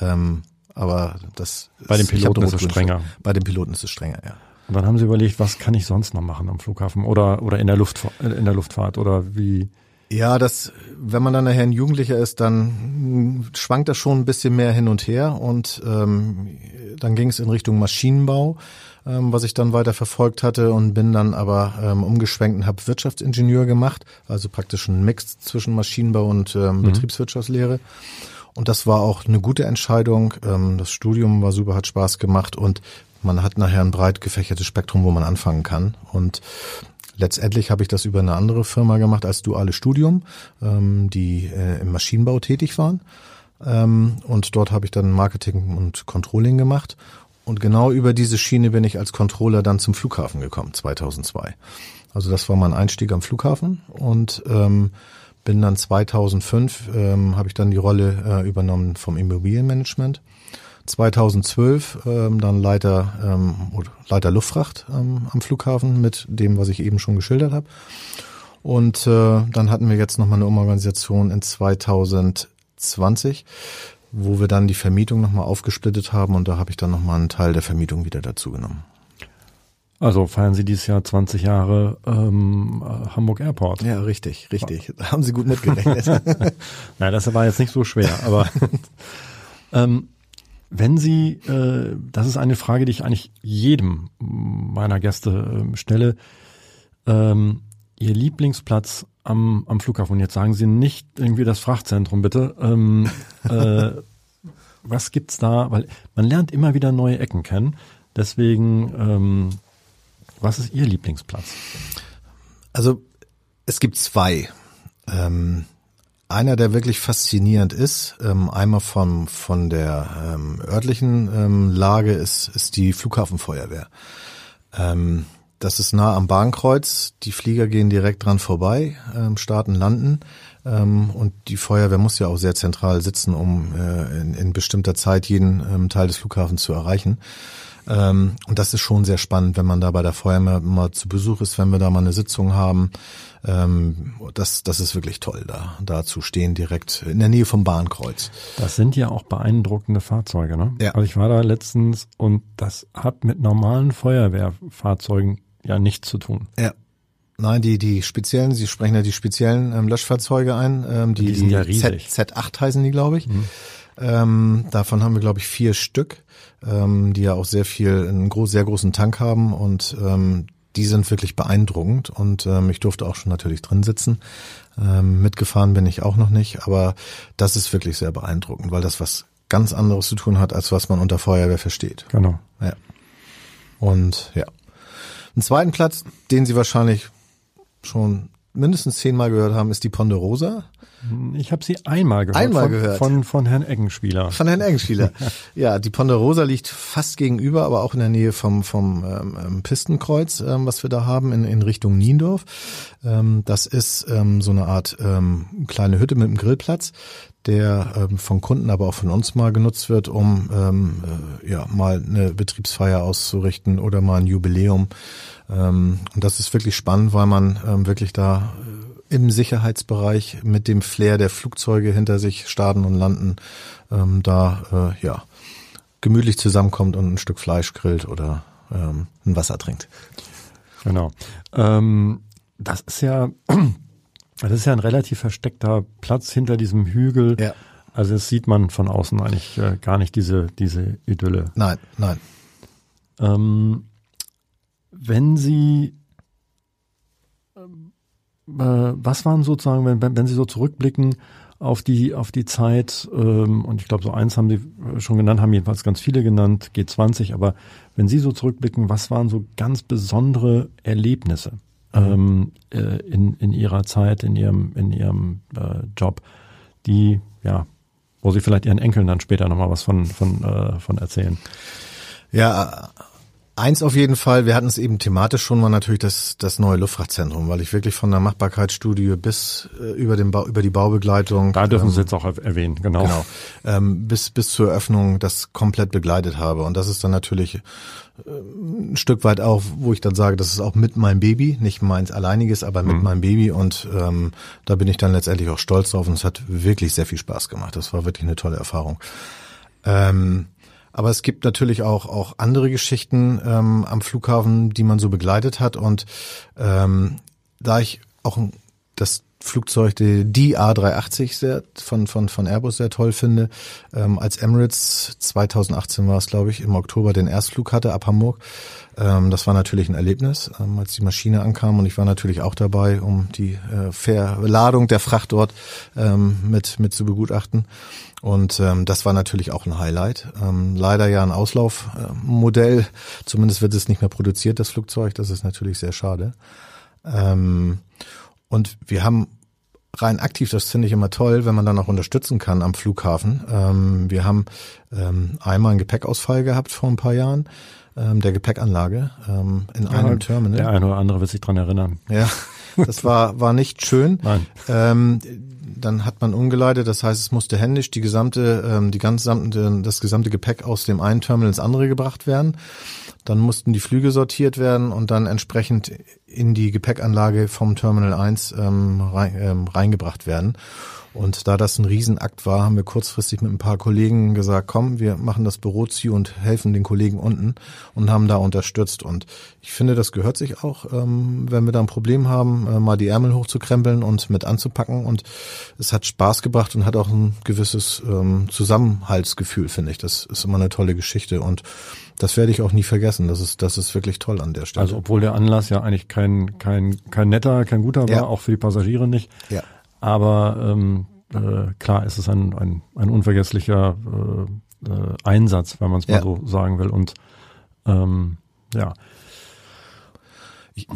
Ähm, aber das Bei den Piloten ist es strenger. Bei den Piloten ist es strenger, ja. Und dann haben Sie überlegt, was kann ich sonst noch machen am Flughafen oder, oder in der Luftfahrt, in der Luftfahrt oder wie? Ja, das, wenn man dann nachher ein Jugendlicher ist, dann schwankt das schon ein bisschen mehr hin und her und ähm, dann ging es in Richtung Maschinenbau, ähm, was ich dann weiter verfolgt hatte und bin dann aber ähm, umgeschwenkt und habe Wirtschaftsingenieur gemacht, also praktisch ein Mix zwischen Maschinenbau und ähm, Betriebswirtschaftslehre. Und das war auch eine gute Entscheidung. Ähm, das Studium war super, hat Spaß gemacht und man hat nachher ein breit gefächertes Spektrum, wo man anfangen kann. Und letztendlich habe ich das über eine andere Firma gemacht als duales Studium, ähm, die äh, im Maschinenbau tätig waren. Ähm, und dort habe ich dann Marketing und Controlling gemacht. Und genau über diese Schiene bin ich als Controller dann zum Flughafen gekommen, 2002. Also das war mein Einstieg am Flughafen und ähm, bin dann 2005, ähm, habe ich dann die Rolle äh, übernommen vom Immobilienmanagement. 2012 ähm, dann Leiter, ähm, oder Leiter Luftfracht ähm, am Flughafen mit dem, was ich eben schon geschildert habe. Und äh, dann hatten wir jetzt nochmal eine Umorganisation in 2020, wo wir dann die Vermietung nochmal aufgesplittet haben und da habe ich dann nochmal einen Teil der Vermietung wieder dazu genommen. Also feiern Sie dieses Jahr 20 Jahre ähm, äh, Hamburg Airport. Ja, richtig, richtig. Da haben Sie gut mitgerechnet. Nein, das war jetzt nicht so schwer, aber ähm, wenn Sie, äh, das ist eine Frage, die ich eigentlich jedem meiner Gäste ähm, stelle, ähm, Ihr Lieblingsplatz am, am Flughafen. Jetzt sagen Sie nicht irgendwie das Frachtzentrum, bitte. Ähm, äh, was gibt's da? Weil man lernt immer wieder neue Ecken kennen. Deswegen, ähm, was ist Ihr Lieblingsplatz? Also es gibt zwei. Ähm, einer, der wirklich faszinierend ist, ähm, einmal von, von der ähm, örtlichen ähm, Lage, ist, ist die Flughafenfeuerwehr. Ähm, das ist nah am Bahnkreuz. Die Flieger gehen direkt dran vorbei, ähm, starten, landen. Ähm, und die Feuerwehr muss ja auch sehr zentral sitzen, um äh, in, in bestimmter Zeit jeden ähm, Teil des Flughafens zu erreichen. Ähm, und das ist schon sehr spannend, wenn man da bei der Feuerwehr mal zu Besuch ist, wenn wir da mal eine Sitzung haben. Ähm, das, das ist wirklich toll, da, da zu stehen, direkt in der Nähe vom Bahnkreuz. Das sind ja auch beeindruckende Fahrzeuge, ne? Ja. Also ich war da letztens und das hat mit normalen Feuerwehrfahrzeugen ja nichts zu tun. Ja. Nein, die, die speziellen, Sie sprechen ja die speziellen ähm, Löschfahrzeuge ein, ähm, die, Die sind ja riesig. Z, Z8 heißen die, glaube ich. Ähm, davon haben wir, glaube ich, vier Stück, ähm, die ja auch sehr viel, einen groß, sehr großen Tank haben und ähm, die sind wirklich beeindruckend und ähm, ich durfte auch schon natürlich drin sitzen. Ähm, mitgefahren bin ich auch noch nicht, aber das ist wirklich sehr beeindruckend, weil das was ganz anderes zu tun hat, als was man unter Feuerwehr versteht. Genau. Ja. Und ja. Einen zweiten Platz, den Sie wahrscheinlich schon mindestens zehnmal gehört haben, ist die Ponderosa. Ich habe sie einmal gehört. Einmal von, gehört. Von, von Herrn Eggenspieler. Von Herrn Eggenspieler. ja, die Ponderosa liegt fast gegenüber, aber auch in der Nähe vom, vom ähm, Pistenkreuz, ähm, was wir da haben, in, in Richtung Niendorf. Ähm, das ist ähm, so eine Art ähm, kleine Hütte mit einem Grillplatz, der ähm, von Kunden, aber auch von uns mal genutzt wird, um ähm, äh, ja mal eine Betriebsfeier auszurichten oder mal ein Jubiläum. Ähm, und das ist wirklich spannend, weil man ähm, wirklich da äh, im Sicherheitsbereich mit dem Flair der Flugzeuge hinter sich starten und landen, ähm, da äh, ja gemütlich zusammenkommt und ein Stück Fleisch grillt oder ähm, ein Wasser trinkt. Genau. Ähm, das ist ja, das ist ja ein relativ versteckter Platz hinter diesem Hügel. Ja. Also das sieht man von außen eigentlich äh, gar nicht diese diese Idylle. Nein, nein. Ähm, wenn Sie was waren sozusagen, wenn, wenn Sie so zurückblicken auf die auf die Zeit ähm, und ich glaube so eins haben Sie schon genannt, haben jedenfalls ganz viele genannt, G20, aber wenn Sie so zurückblicken, was waren so ganz besondere Erlebnisse ähm, äh, in in Ihrer Zeit, in Ihrem in Ihrem äh, Job, die ja, wo Sie vielleicht Ihren Enkeln dann später nochmal was von von äh, von erzählen? Ja, Eins auf jeden Fall, wir hatten es eben thematisch schon mal natürlich das, das neue Luftfrachtzentrum, weil ich wirklich von der Machbarkeitsstudie bis äh, über, den Bau, über die Baubegleitung. Da dürfen ähm, Sie jetzt auch erwähnen, genau. Genau. Ähm, bis, bis zur Eröffnung das komplett begleitet habe. Und das ist dann natürlich äh, ein Stück weit auch, wo ich dann sage, das ist auch mit meinem Baby, nicht meins alleiniges, aber mit Mhm. meinem Baby. Und ähm, da bin ich dann letztendlich auch stolz drauf und es hat wirklich sehr viel Spaß gemacht. Das war wirklich eine tolle Erfahrung. Ähm, aber es gibt natürlich auch, auch andere Geschichten ähm, am Flughafen, die man so begleitet hat. Und ähm, da ich auch das Flugzeug, die, die A380 sehr, von, von, von Airbus sehr toll finde, ähm, als Emirates 2018 war es, glaube ich, im Oktober den Erstflug hatte ab Hamburg. Ähm, das war natürlich ein Erlebnis, ähm, als die Maschine ankam und ich war natürlich auch dabei, um die äh, Verladung der Fracht dort ähm, mit, mit zu begutachten. Und ähm, das war natürlich auch ein Highlight. Ähm, leider ja ein Auslaufmodell. Zumindest wird es nicht mehr produziert, das Flugzeug. Das ist natürlich sehr schade. Ähm, und wir haben rein aktiv, das finde ich immer toll, wenn man dann auch unterstützen kann am Flughafen. Ähm, wir haben ähm, einmal einen Gepäckausfall gehabt vor ein paar Jahren ähm, der Gepäckanlage ähm, in einem Terminal. Der eine oder andere wird sich dran erinnern. Ja, das war, war nicht schön. Nein. Ähm, dann hat man umgeleitet, das heißt, es musste händisch die gesamte, ähm, die gesamte, das gesamte Gepäck aus dem einen Terminal ins andere gebracht werden. Dann mussten die Flüge sortiert werden und dann entsprechend in die Gepäckanlage vom Terminal 1 ähm, rein, ähm, reingebracht werden. Und da das ein Riesenakt war, haben wir kurzfristig mit ein paar Kollegen gesagt, komm, wir machen das Büro zu und helfen den Kollegen unten und haben da unterstützt. Und ich finde, das gehört sich auch, ähm, wenn wir da ein Problem haben, äh, mal die Ärmel hochzukrempeln und mit anzupacken. Und es hat Spaß gebracht und hat auch ein gewisses ähm, Zusammenhaltsgefühl, finde ich. Das ist immer eine tolle Geschichte und das werde ich auch nie vergessen. Das ist, das ist wirklich toll an der Stelle. Also obwohl der Anlass ja eigentlich kein, kein, kein netter, kein guter war, Ja. auch für die Passagiere nicht. ja. Aber ähm, äh, klar, es ist ein, ein, ein unvergesslicher äh, äh, Einsatz, wenn man es mal Ja. so sagen will. Und ähm, ja,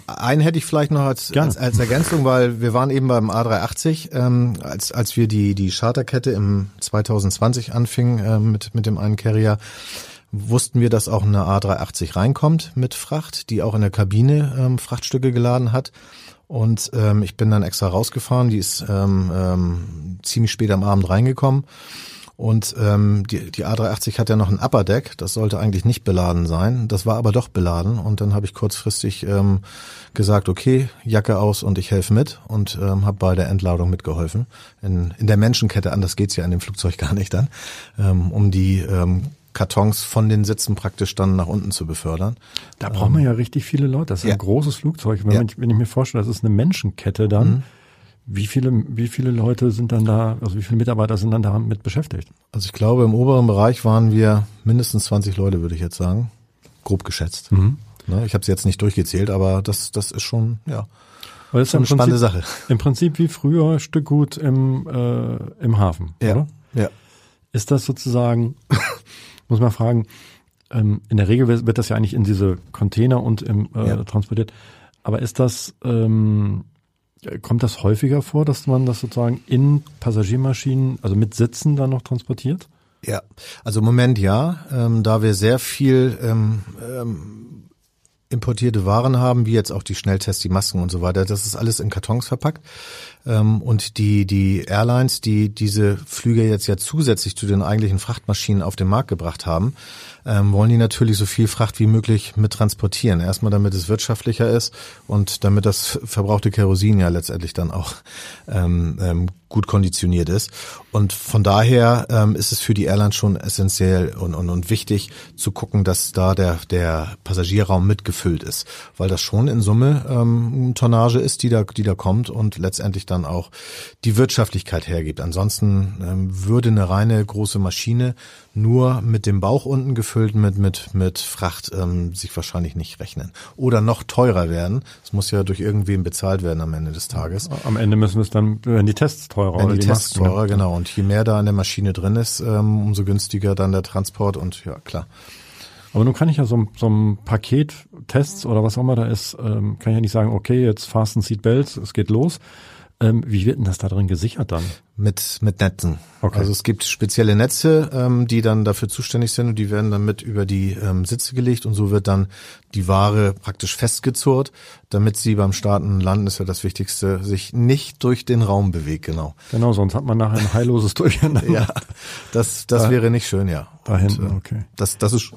Einen hätte ich vielleicht noch als, als, als Ergänzung, weil wir waren eben beim A380, ähm, als, als wir die, die Charterkette im 2020 anfingen ähm, mit, mit dem einen Carrier, wussten wir, dass auch eine A380 reinkommt mit Fracht, die auch in der Kabine ähm, Frachtstücke geladen hat. Und ähm, ich bin dann extra rausgefahren, die ist ähm, ähm, ziemlich spät am Abend reingekommen. Und ähm, die, die A380 hat ja noch ein Upper Deck, das sollte eigentlich nicht beladen sein. Das war aber doch beladen. Und dann habe ich kurzfristig ähm, gesagt, okay, Jacke aus und ich helfe mit und ähm, habe bei der Entladung mitgeholfen. In, in der Menschenkette, anders geht's ja in dem Flugzeug gar nicht dann, ähm, um die ähm, Kartons von den Sitzen praktisch dann nach unten zu befördern. da braucht man ja richtig viele Leute. Das ist Ja. ein großes Flugzeug. Wenn, Ja. man, wenn ich mir vorstelle, das ist eine Menschenkette dann, wie viele, wie viele Leute sind dann da, also wie viele Mitarbeiter sind dann damit beschäftigt? Also ich glaube, im oberen Bereich waren wir mindestens 20 Leute, würde ich jetzt sagen. Grob geschätzt. Mhm. Ne, ich habe es jetzt nicht durchgezählt, aber das, das ist schon, ja, das ist eine im spannende Prinzip, Sache. Im Prinzip wie früher Stückgut im, äh, im Hafen, Ja. oder? Ja. Ist das sozusagen, muss man fragen, ähm, in der Regel wird das ja eigentlich in diese Container und im, äh, ja. transportiert. Aber ist das, ähm, kommt das häufiger vor, dass man das sozusagen in Passagiermaschinen, also mit Sitzen dann noch transportiert? Ja, also im Moment ja, ähm, da wir sehr viel ähm, ähm, importierte Waren haben, wie jetzt auch die Schnelltests, die Masken und so weiter, das ist alles in Kartons verpackt. Ähm, und die, die Airlines, die diese Flüge jetzt ja zusätzlich zu den eigentlichen Frachtmaschinen auf den Markt gebracht haben, ähm, wollen die natürlich so viel Fracht wie möglich mit transportieren. Erstmal, damit es wirtschaftlicher ist und damit das verbrauchte Kerosin ja letztendlich dann auch ähm, ähm, gut konditioniert ist. Und von daher ähm, ist es für die Airlines schon essentiell und, und, und wichtig zu gucken, dass da der, der Passagierraum mitgefüllt ist, weil das schon in Summe ähm, Tonnage ist, die da, die da kommt und letztendlich dann auch die Wirtschaftlichkeit hergibt. Ansonsten ähm, würde eine reine große Maschine nur mit dem Bauch unten gefüllt mit mit mit Fracht ähm, sich wahrscheinlich nicht rechnen oder noch teurer werden. Es muss ja durch irgendwen bezahlt werden am Ende des Tages. Am Ende müssen es dann werden die Tests teurer. Wenn die, die Tests Masken, ne? teurer, genau. Und je mehr da in der Maschine drin ist, ähm, umso günstiger dann der Transport und ja klar. Aber nun kann ich ja so, so ein Paket Tests oder was auch immer da ist, ähm, kann ich ja nicht sagen, okay, jetzt fasten Seatbelts, es geht los, ähm, wie wird denn das da drin gesichert dann? Mit, mit Netzen. Okay. Also es gibt spezielle Netze, ähm, die dann dafür zuständig sind und die werden dann mit über die ähm, Sitze gelegt und so wird dann die Ware praktisch festgezurrt, damit sie beim Starten und Landen, ist ja das Wichtigste, sich nicht durch den Raum bewegt, genau. Genau, sonst hat man nachher ein heilloses Durcheinander. ja, das, das da, wäre nicht schön, ja. Da hinten, äh, okay. Das, das ist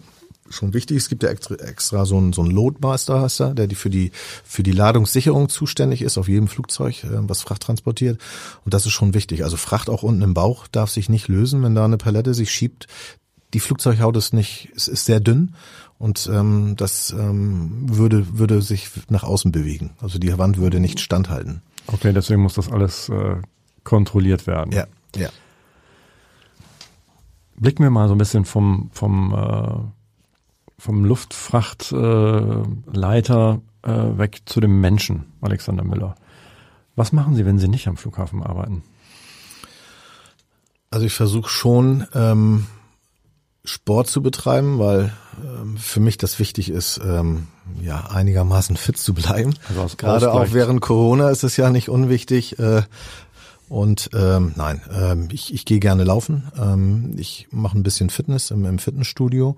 schon wichtig. Es gibt ja extra, extra so einen so einen Loadmaster, heißt er, der die für die für die Ladungssicherung zuständig ist auf jedem Flugzeug, äh, was Fracht transportiert. Und das ist schon wichtig. Also Fracht auch unten im Bauch darf sich nicht lösen, wenn da eine Palette sich schiebt. Die Flugzeughaut ist nicht, es ist sehr dünn und ähm, das ähm, würde würde sich nach außen bewegen. Also die Wand würde nicht standhalten. Okay, deswegen muss das alles äh, kontrolliert werden. Ja, ja. Blicken wir mal so ein bisschen vom vom äh, vom Luftfrachtleiter äh, äh, weg zu dem Menschen, Alexander Müller. Was machen Sie, wenn Sie nicht am Flughafen arbeiten? Also ich versuche schon ähm, Sport zu betreiben, weil ähm, für mich das wichtig ist, ähm, ja einigermaßen fit zu bleiben. Also Gerade auch während Corona ist es ja nicht unwichtig, äh, und ähm, nein, ähm, ich, ich gehe gerne laufen. Ähm, ich mache ein bisschen Fitness im, im Fitnessstudio,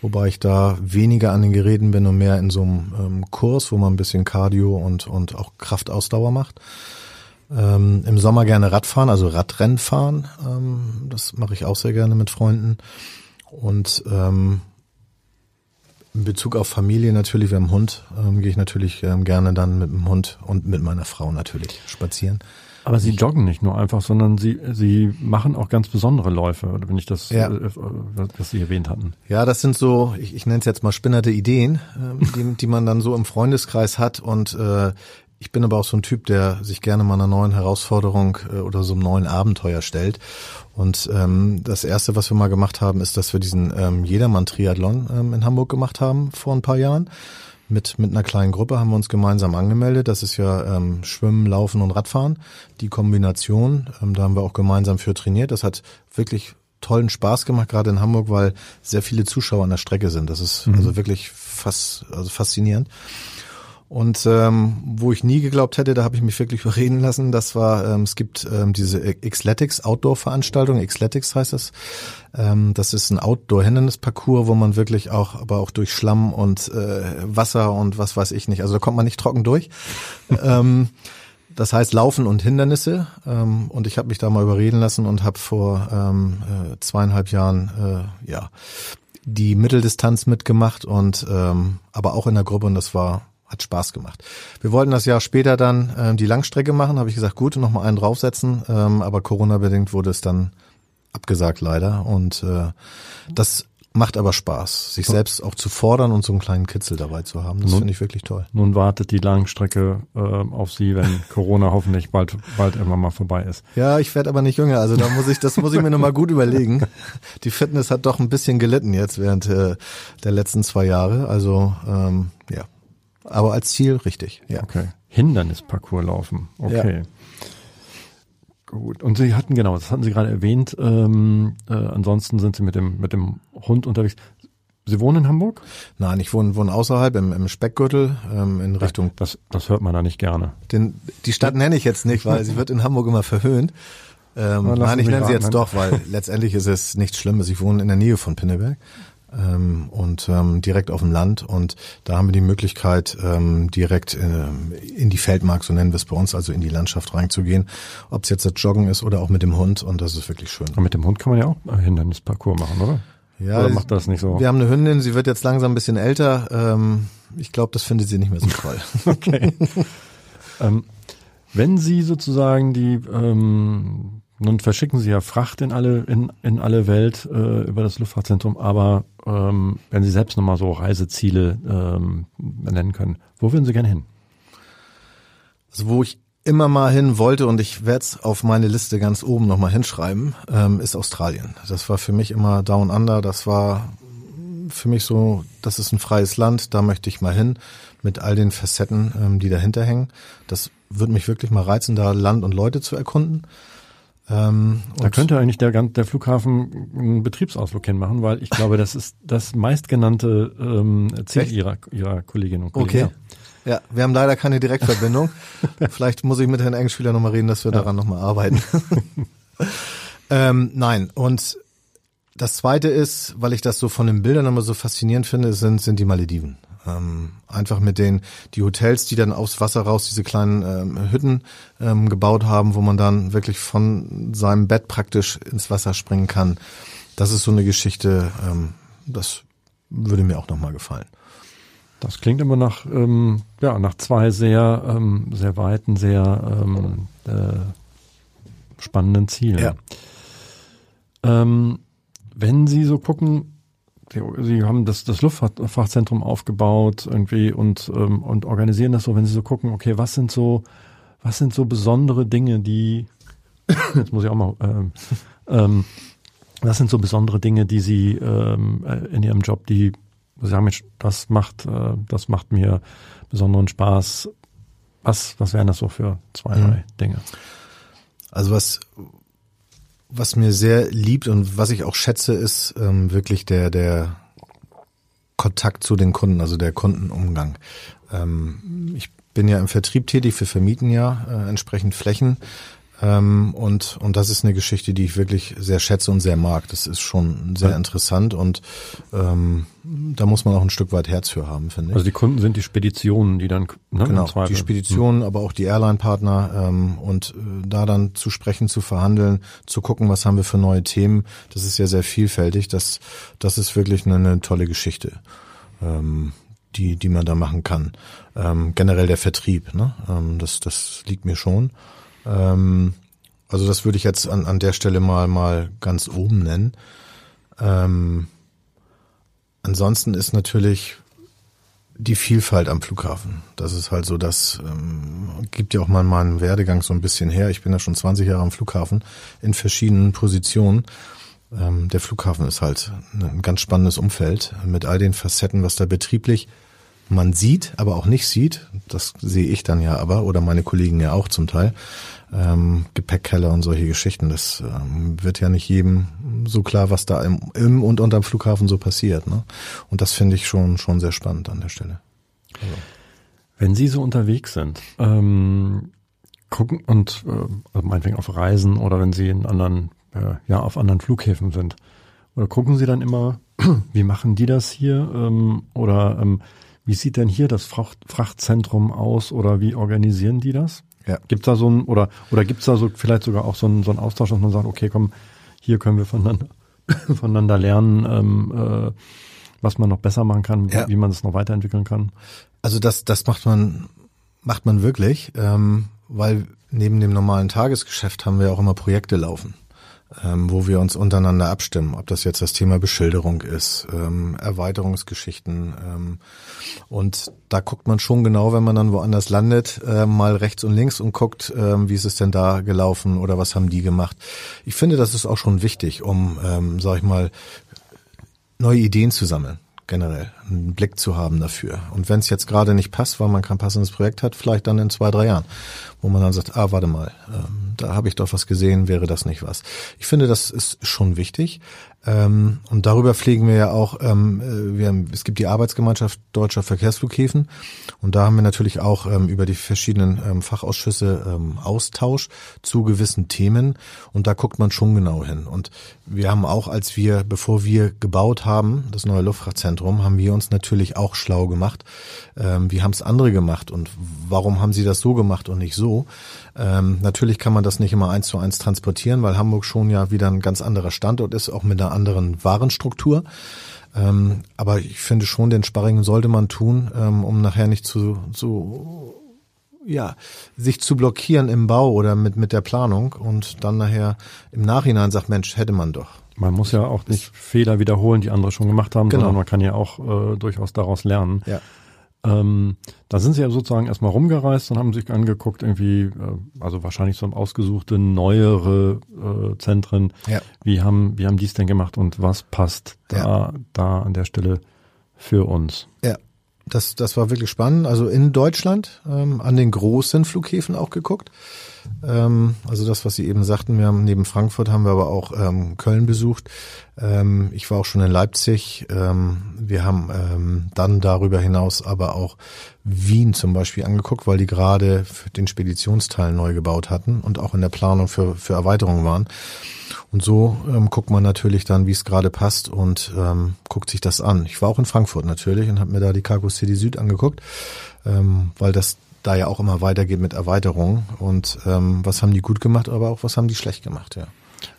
wobei ich da weniger an den Geräten bin und mehr in so einem ähm, Kurs, wo man ein bisschen Cardio und, und auch Kraftausdauer macht. Ähm, Im Sommer gerne Radfahren, also Radrennen fahren. Ähm, das mache ich auch sehr gerne mit Freunden. Und ähm, in Bezug auf Familie natürlich, wir haben einen Hund, ähm, gehe ich natürlich ähm, gerne dann mit dem Hund und mit meiner Frau natürlich spazieren. Aber Sie joggen nicht nur einfach, sondern Sie, Sie machen auch ganz besondere Läufe, wenn ich das, ja. äh, was Sie erwähnt hatten. Ja, das sind so, ich, ich nenne es jetzt mal spinnerte Ideen, äh, die, die man dann so im Freundeskreis hat und äh, ich bin aber auch so ein Typ, der sich gerne mal einer neuen Herausforderung äh, oder so einem neuen Abenteuer stellt. Und ähm, das erste, was wir mal gemacht haben, ist, dass wir diesen ähm, Jedermann-Triathlon ähm, in Hamburg gemacht haben vor ein paar Jahren mit, mit einer kleinen Gruppe haben wir uns gemeinsam angemeldet. Das ist ja ähm, Schwimmen, Laufen und Radfahren. Die Kombination, ähm, da haben wir auch gemeinsam für trainiert. Das hat wirklich tollen Spaß gemacht, gerade in Hamburg, weil sehr viele Zuschauer an der Strecke sind. Das ist mhm. also wirklich fast, also faszinierend. Und ähm, wo ich nie geglaubt hätte, da habe ich mich wirklich überreden lassen, das war, ähm, es gibt ähm, diese Xletics Outdoor-Veranstaltung, Xletics heißt das. Ähm, das ist ein Outdoor-Hindernisparcours, wo man wirklich auch, aber auch durch Schlamm und äh, Wasser und was weiß ich nicht, also da kommt man nicht trocken durch. ähm, das heißt Laufen und Hindernisse. Ähm, und ich habe mich da mal überreden lassen und habe vor ähm, äh, zweieinhalb Jahren äh, ja die Mitteldistanz mitgemacht und ähm, aber auch in der Gruppe und das war hat Spaß gemacht. Wir wollten das Jahr später dann ähm, die Langstrecke machen, habe ich gesagt, gut, noch mal einen draufsetzen, ähm, aber Corona-bedingt wurde es dann abgesagt leider und äh, das macht aber Spaß, sich selbst auch zu fordern und so einen kleinen Kitzel dabei zu haben. Das finde ich wirklich toll. Nun wartet die Langstrecke äh, auf Sie, wenn Corona hoffentlich bald bald irgendwann mal vorbei ist. Ja, ich werde aber nicht jünger, also da muss ich das muss ich mir noch mal gut überlegen. Die Fitness hat doch ein bisschen gelitten jetzt während äh, der letzten zwei Jahre, also ähm, aber als Ziel richtig, ja. Okay. Hindernisparcours laufen. Okay. Ja. Gut. Und Sie hatten, genau, das hatten Sie gerade erwähnt, ähm, äh, ansonsten sind Sie mit dem, mit dem Hund unterwegs. Sie wohnen in Hamburg? Nein, ich wohne, wohne außerhalb im, im Speckgürtel ähm, in Richtung. Das, das hört man da nicht gerne. Den, die Stadt nenne ich jetzt nicht, weil sie wird in Hamburg immer verhöhnt. Ähm, nein, ich nenne sie jetzt doch, weil letztendlich ist es nichts Schlimmes. Ich wohne in der Nähe von Pinneberg ähm, und ähm, direkt auf dem Land und da haben wir die Möglichkeit, ähm, direkt ähm, in die Feldmark, so nennen wir es bei uns, also in die Landschaft reinzugehen. Ob es jetzt das Joggen ist oder auch mit dem Hund und das ist wirklich schön. Und mit dem Hund kann man ja auch Hindernisparcours machen, oder? Ja, Oder macht das nicht so? Wir haben eine Hündin, sie wird jetzt langsam ein bisschen älter. Ähm, ich glaube, das findet sie nicht mehr so toll. okay. ähm, wenn Sie sozusagen die, ähm, nun verschicken Sie ja Fracht in alle in, in alle Welt äh, über das Luftfahrtzentrum, aber ähm, wenn Sie selbst nochmal so Reiseziele ähm, nennen können, wo würden Sie gerne hin? Also wo ich immer mal hin wollte und ich werde es auf meine Liste ganz oben nochmal hinschreiben, ähm, ist Australien. Das war für mich immer Down Under. Das war für mich so, das ist ein freies Land, da möchte ich mal hin mit all den Facetten, ähm, die dahinter hängen. Das würde mich wirklich mal reizen, da Land und Leute zu erkunden. Ähm, da könnte eigentlich der, der Flughafen einen Betriebsausflug hinmachen, weil ich glaube, das ist das meistgenannte ähm, Ziel ihrer, ihrer Kolleginnen und Kollegen. Okay. Ja, wir haben leider keine Direktverbindung. Vielleicht muss ich mit Herrn Engspieler nochmal reden, dass wir ja. daran nochmal arbeiten. ähm, nein, und das zweite ist, weil ich das so von den Bildern immer so faszinierend finde, sind, sind die Malediven. Ähm, einfach mit den, die Hotels, die dann aufs Wasser raus diese kleinen ähm, Hütten ähm, gebaut haben, wo man dann wirklich von seinem Bett praktisch ins Wasser springen kann. Das ist so eine Geschichte, ähm, das würde mir auch nochmal gefallen. Das klingt immer nach, ähm, ja, nach zwei sehr, ähm, sehr weiten, sehr ähm, äh, spannenden Zielen. Ja. Ähm, wenn Sie so gucken, Sie, haben das, das Luftfahrtzentrum aufgebaut irgendwie und, ähm, und organisieren das so, wenn Sie so gucken, okay, was sind so, was sind so besondere Dinge, die, jetzt muss ich auch mal, ähm, ähm, was sind so besondere Dinge, die Sie ähm, äh, in Ihrem Job, die Sie sagen, Mensch, das macht, äh, das macht mir besonderen Spaß. Was, was wären das so für zwei, mhm. drei Dinge? Also was, was mir sehr liebt und was ich auch schätze, ist ähm, wirklich der, der Kontakt zu den Kunden, also der Kundenumgang. Ähm, ich bin ja im Vertrieb tätig, wir vermieten ja äh, entsprechend Flächen ähm, und, und das ist eine Geschichte, die ich wirklich sehr schätze und sehr mag. Das ist schon sehr ja. interessant und ähm, da muss man auch ein Stück weit Herz für haben, finde ich. Also die Kunden sind die Speditionen, die dann ne, genau die Speditionen, hm. aber auch die Airline-Partner ähm, und äh, da dann zu sprechen, zu verhandeln, zu gucken, was haben wir für neue Themen. Das ist ja sehr vielfältig. Das das ist wirklich eine, eine tolle Geschichte. Ähm, die, die man da machen kann. Ähm, generell der Vertrieb, ne? Ähm, das, das liegt mir schon. Ähm, also das würde ich jetzt an, an der Stelle mal, mal ganz oben nennen. Ähm, ansonsten ist natürlich die Vielfalt am Flughafen. Das ist halt so, das ähm, gibt ja auch mal meinen Werdegang so ein bisschen her. Ich bin ja schon 20 Jahre am Flughafen in verschiedenen Positionen. Ähm, der Flughafen ist halt ein ganz spannendes Umfeld mit all den Facetten, was da betrieblich man sieht, aber auch nicht sieht. Das sehe ich dann ja aber oder meine Kollegen ja auch zum Teil. Ähm, Gepäckkeller und solche Geschichten. Das ähm, wird ja nicht jedem so klar, was da im, im und unterm Flughafen so passiert. Ne? Und das finde ich schon schon sehr spannend an der Stelle. Also. Wenn Sie so unterwegs sind, ähm, gucken und äh, also meinetwegen auf Reisen oder wenn Sie in anderen, äh, ja, auf anderen Flughäfen sind, oder gucken Sie dann immer, wie machen die das hier? Ähm, oder ähm, wie sieht denn hier das Fracht Frachtzentrum aus oder wie organisieren die das? Ja. Gibt's da so ein, oder, oder gibt's da so vielleicht sogar auch so ein, so Austausch, dass man sagt, okay, komm, hier können wir voneinander, voneinander lernen, ähm, äh, was man noch besser machen kann, ja. wie man es noch weiterentwickeln kann? Also das, das macht man, macht man wirklich, ähm, weil neben dem normalen Tagesgeschäft haben wir auch immer Projekte laufen ähm, wo wir uns untereinander abstimmen, ob das jetzt das Thema Beschilderung ist, ähm, Erweiterungsgeschichten. Ähm, und da guckt man schon genau, wenn man dann woanders landet, äh, mal rechts und links und guckt, ähm, wie ist es denn da gelaufen oder was haben die gemacht. Ich finde, das ist auch schon wichtig, um, ähm, sag ich mal, neue Ideen zu sammeln generell einen Blick zu haben dafür. Und wenn es jetzt gerade nicht passt, weil man kein passendes Projekt hat, vielleicht dann in zwei, drei Jahren, wo man dann sagt, ah, warte mal, ähm, da habe ich doch was gesehen, wäre das nicht was. Ich finde, das ist schon wichtig. Ähm, und darüber pflegen wir ja auch, ähm, äh, wir haben, es gibt die Arbeitsgemeinschaft Deutscher Verkehrsflughäfen und da haben wir natürlich auch ähm, über die verschiedenen ähm, Fachausschüsse ähm, Austausch zu gewissen Themen und da guckt man schon genau hin. Und wir haben auch, als wir, bevor wir gebaut haben, das neue Luftfrachtzentrum, haben wir uns natürlich auch schlau gemacht. Ähm, wie haben es andere gemacht und warum haben sie das so gemacht und nicht so? Ähm, natürlich kann man das nicht immer eins zu eins transportieren, weil Hamburg schon ja wieder ein ganz anderer Standort ist, auch mit einer anderen Warenstruktur. Ähm, aber ich finde schon, den Sparring sollte man tun, ähm, um nachher nicht zu, zu ja, sich zu blockieren im Bau oder mit, mit der Planung und dann nachher im Nachhinein sagt, Mensch, hätte man doch. Man muss ja auch nicht Fehler wiederholen, die andere schon gemacht haben, genau. sondern man kann ja auch äh, durchaus daraus lernen. Ja. Ähm, da sind sie ja sozusagen erstmal rumgereist und haben sich angeguckt, irgendwie, äh, also wahrscheinlich so ausgesuchte neuere äh, Zentren. Ja. Wie haben, wie haben die es denn gemacht und was passt da, ja. da an der Stelle für uns? Ja. Das, das war wirklich spannend. Also in Deutschland ähm, an den großen Flughäfen auch geguckt. Ähm, also das, was Sie eben sagten, wir haben neben Frankfurt haben wir aber auch ähm, Köln besucht. Ähm, ich war auch schon in Leipzig. Ähm, wir haben ähm, dann darüber hinaus aber auch Wien zum Beispiel angeguckt, weil die gerade den Speditionsteil neu gebaut hatten und auch in der Planung für, für Erweiterungen waren. Und so ähm, guckt man natürlich dann, wie es gerade passt und guckt sich das an. Ich war auch in Frankfurt natürlich und habe mir da die Cargo City Süd angeguckt, weil das da ja auch immer weitergeht mit Erweiterungen. Und ähm, was haben die gut gemacht, aber auch was haben die schlecht gemacht, ja.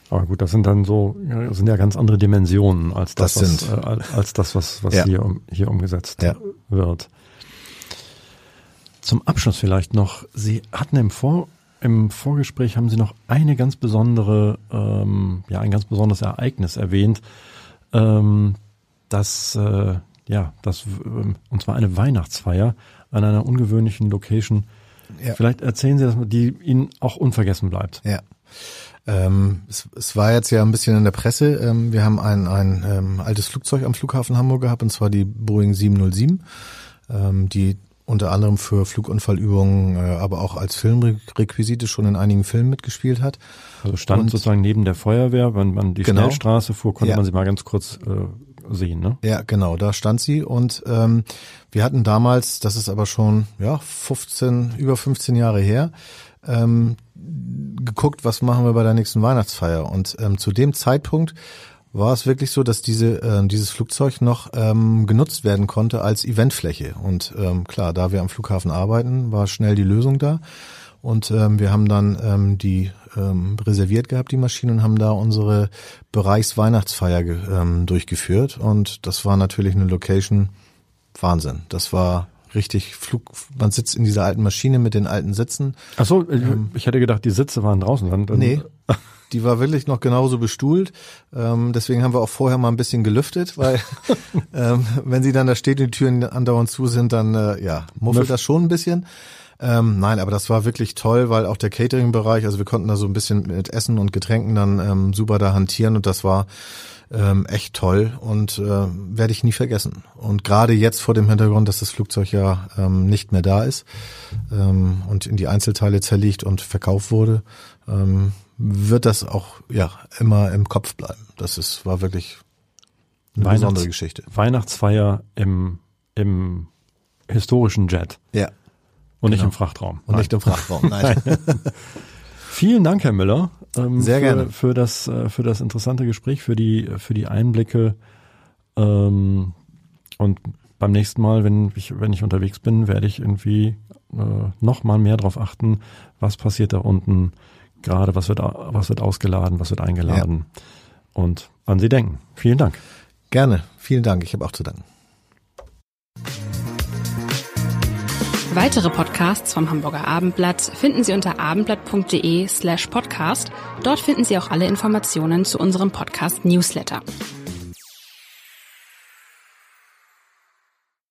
Aber gut, das sind dann so, ja, sind ja ganz andere Dimensionen als das, das was, äh, als das, was, was ja. hier, um, hier umgesetzt ja. wird. Zum Abschluss vielleicht noch, Sie hatten im Vor im Vorgespräch haben Sie noch eine ganz besondere, ähm, ja, ein ganz besonderes Ereignis erwähnt, ähm, das, äh, ja, das, äh, und zwar eine Weihnachtsfeier an einer ungewöhnlichen Location. Ja. Vielleicht erzählen Sie das mal, die Ihnen auch unvergessen bleibt. Ja. Ähm, es, es war jetzt ja ein bisschen in der Presse. Ähm, wir haben ein, ein ähm, altes Flugzeug am Flughafen Hamburg gehabt, und zwar die Boeing 707, ähm, die unter anderem für Flugunfallübungen, äh, aber auch als Filmrequisite schon in einigen Filmen mitgespielt hat. Also stand und, sozusagen neben der Feuerwehr, wenn man die genau, Schnellstraße fuhr, konnte ja. man sie mal ganz kurz äh, sehen, ne? Ja, genau, da stand sie und ähm, wir hatten damals, das ist aber schon ja 15, über 15 Jahre her, ähm, geguckt, was machen wir bei der nächsten Weihnachtsfeier und ähm, zu dem Zeitpunkt war es wirklich so, dass diese, äh, dieses Flugzeug noch ähm, genutzt werden konnte als Eventfläche. Und ähm, klar, da wir am Flughafen arbeiten, war schnell die Lösung da. Und ähm, wir haben dann ähm, die ähm, reserviert gehabt, die Maschine, und haben da unsere Bereichsweihnachtsfeier ähm, durchgeführt. Und das war natürlich eine Location Wahnsinn. Das war richtig Flug, man sitzt in dieser alten Maschine mit den alten Sitzen. Ach so, ähm, ich hätte gedacht, die Sitze waren draußen. Dann, nee, Die war wirklich noch genauso bestuhlt. Ähm, deswegen haben wir auch vorher mal ein bisschen gelüftet, weil ähm, wenn sie dann da steht und die Türen andauernd zu sind, dann äh, ja, muffelt das schon ein bisschen. Ähm, nein, aber das war wirklich toll, weil auch der Catering-Bereich, also wir konnten da so ein bisschen mit Essen und Getränken dann ähm, super da hantieren und das war ähm, echt toll und äh, werde ich nie vergessen. Und gerade jetzt vor dem Hintergrund, dass das Flugzeug ja ähm, nicht mehr da ist ähm, und in die Einzelteile zerlegt und verkauft wurde, ähm, wird das auch ja immer im Kopf bleiben. Das ist war wirklich eine Weihnachts besondere Geschichte. Weihnachtsfeier im im historischen Jet. Ja. Und genau. nicht im Frachtraum. Und nein. nicht im Frachtraum, nein. Vielen Dank, Herr Müller. Ähm, Sehr für, gerne. Für das, äh, für das interessante Gespräch, für die, für die Einblicke. Ähm, und beim nächsten Mal, wenn ich, wenn ich unterwegs bin, werde ich irgendwie äh, noch mal mehr darauf achten, was passiert da unten gerade, was wird, was wird ausgeladen, was wird eingeladen ja. und an Sie denken. Vielen Dank. Gerne. Vielen Dank. Ich habe auch zu danken. Weitere Podcasts vom Hamburger Abendblatt finden Sie unter abendblatt.de slash podcast. Dort finden Sie auch alle Informationen zu unserem Podcast Newsletter.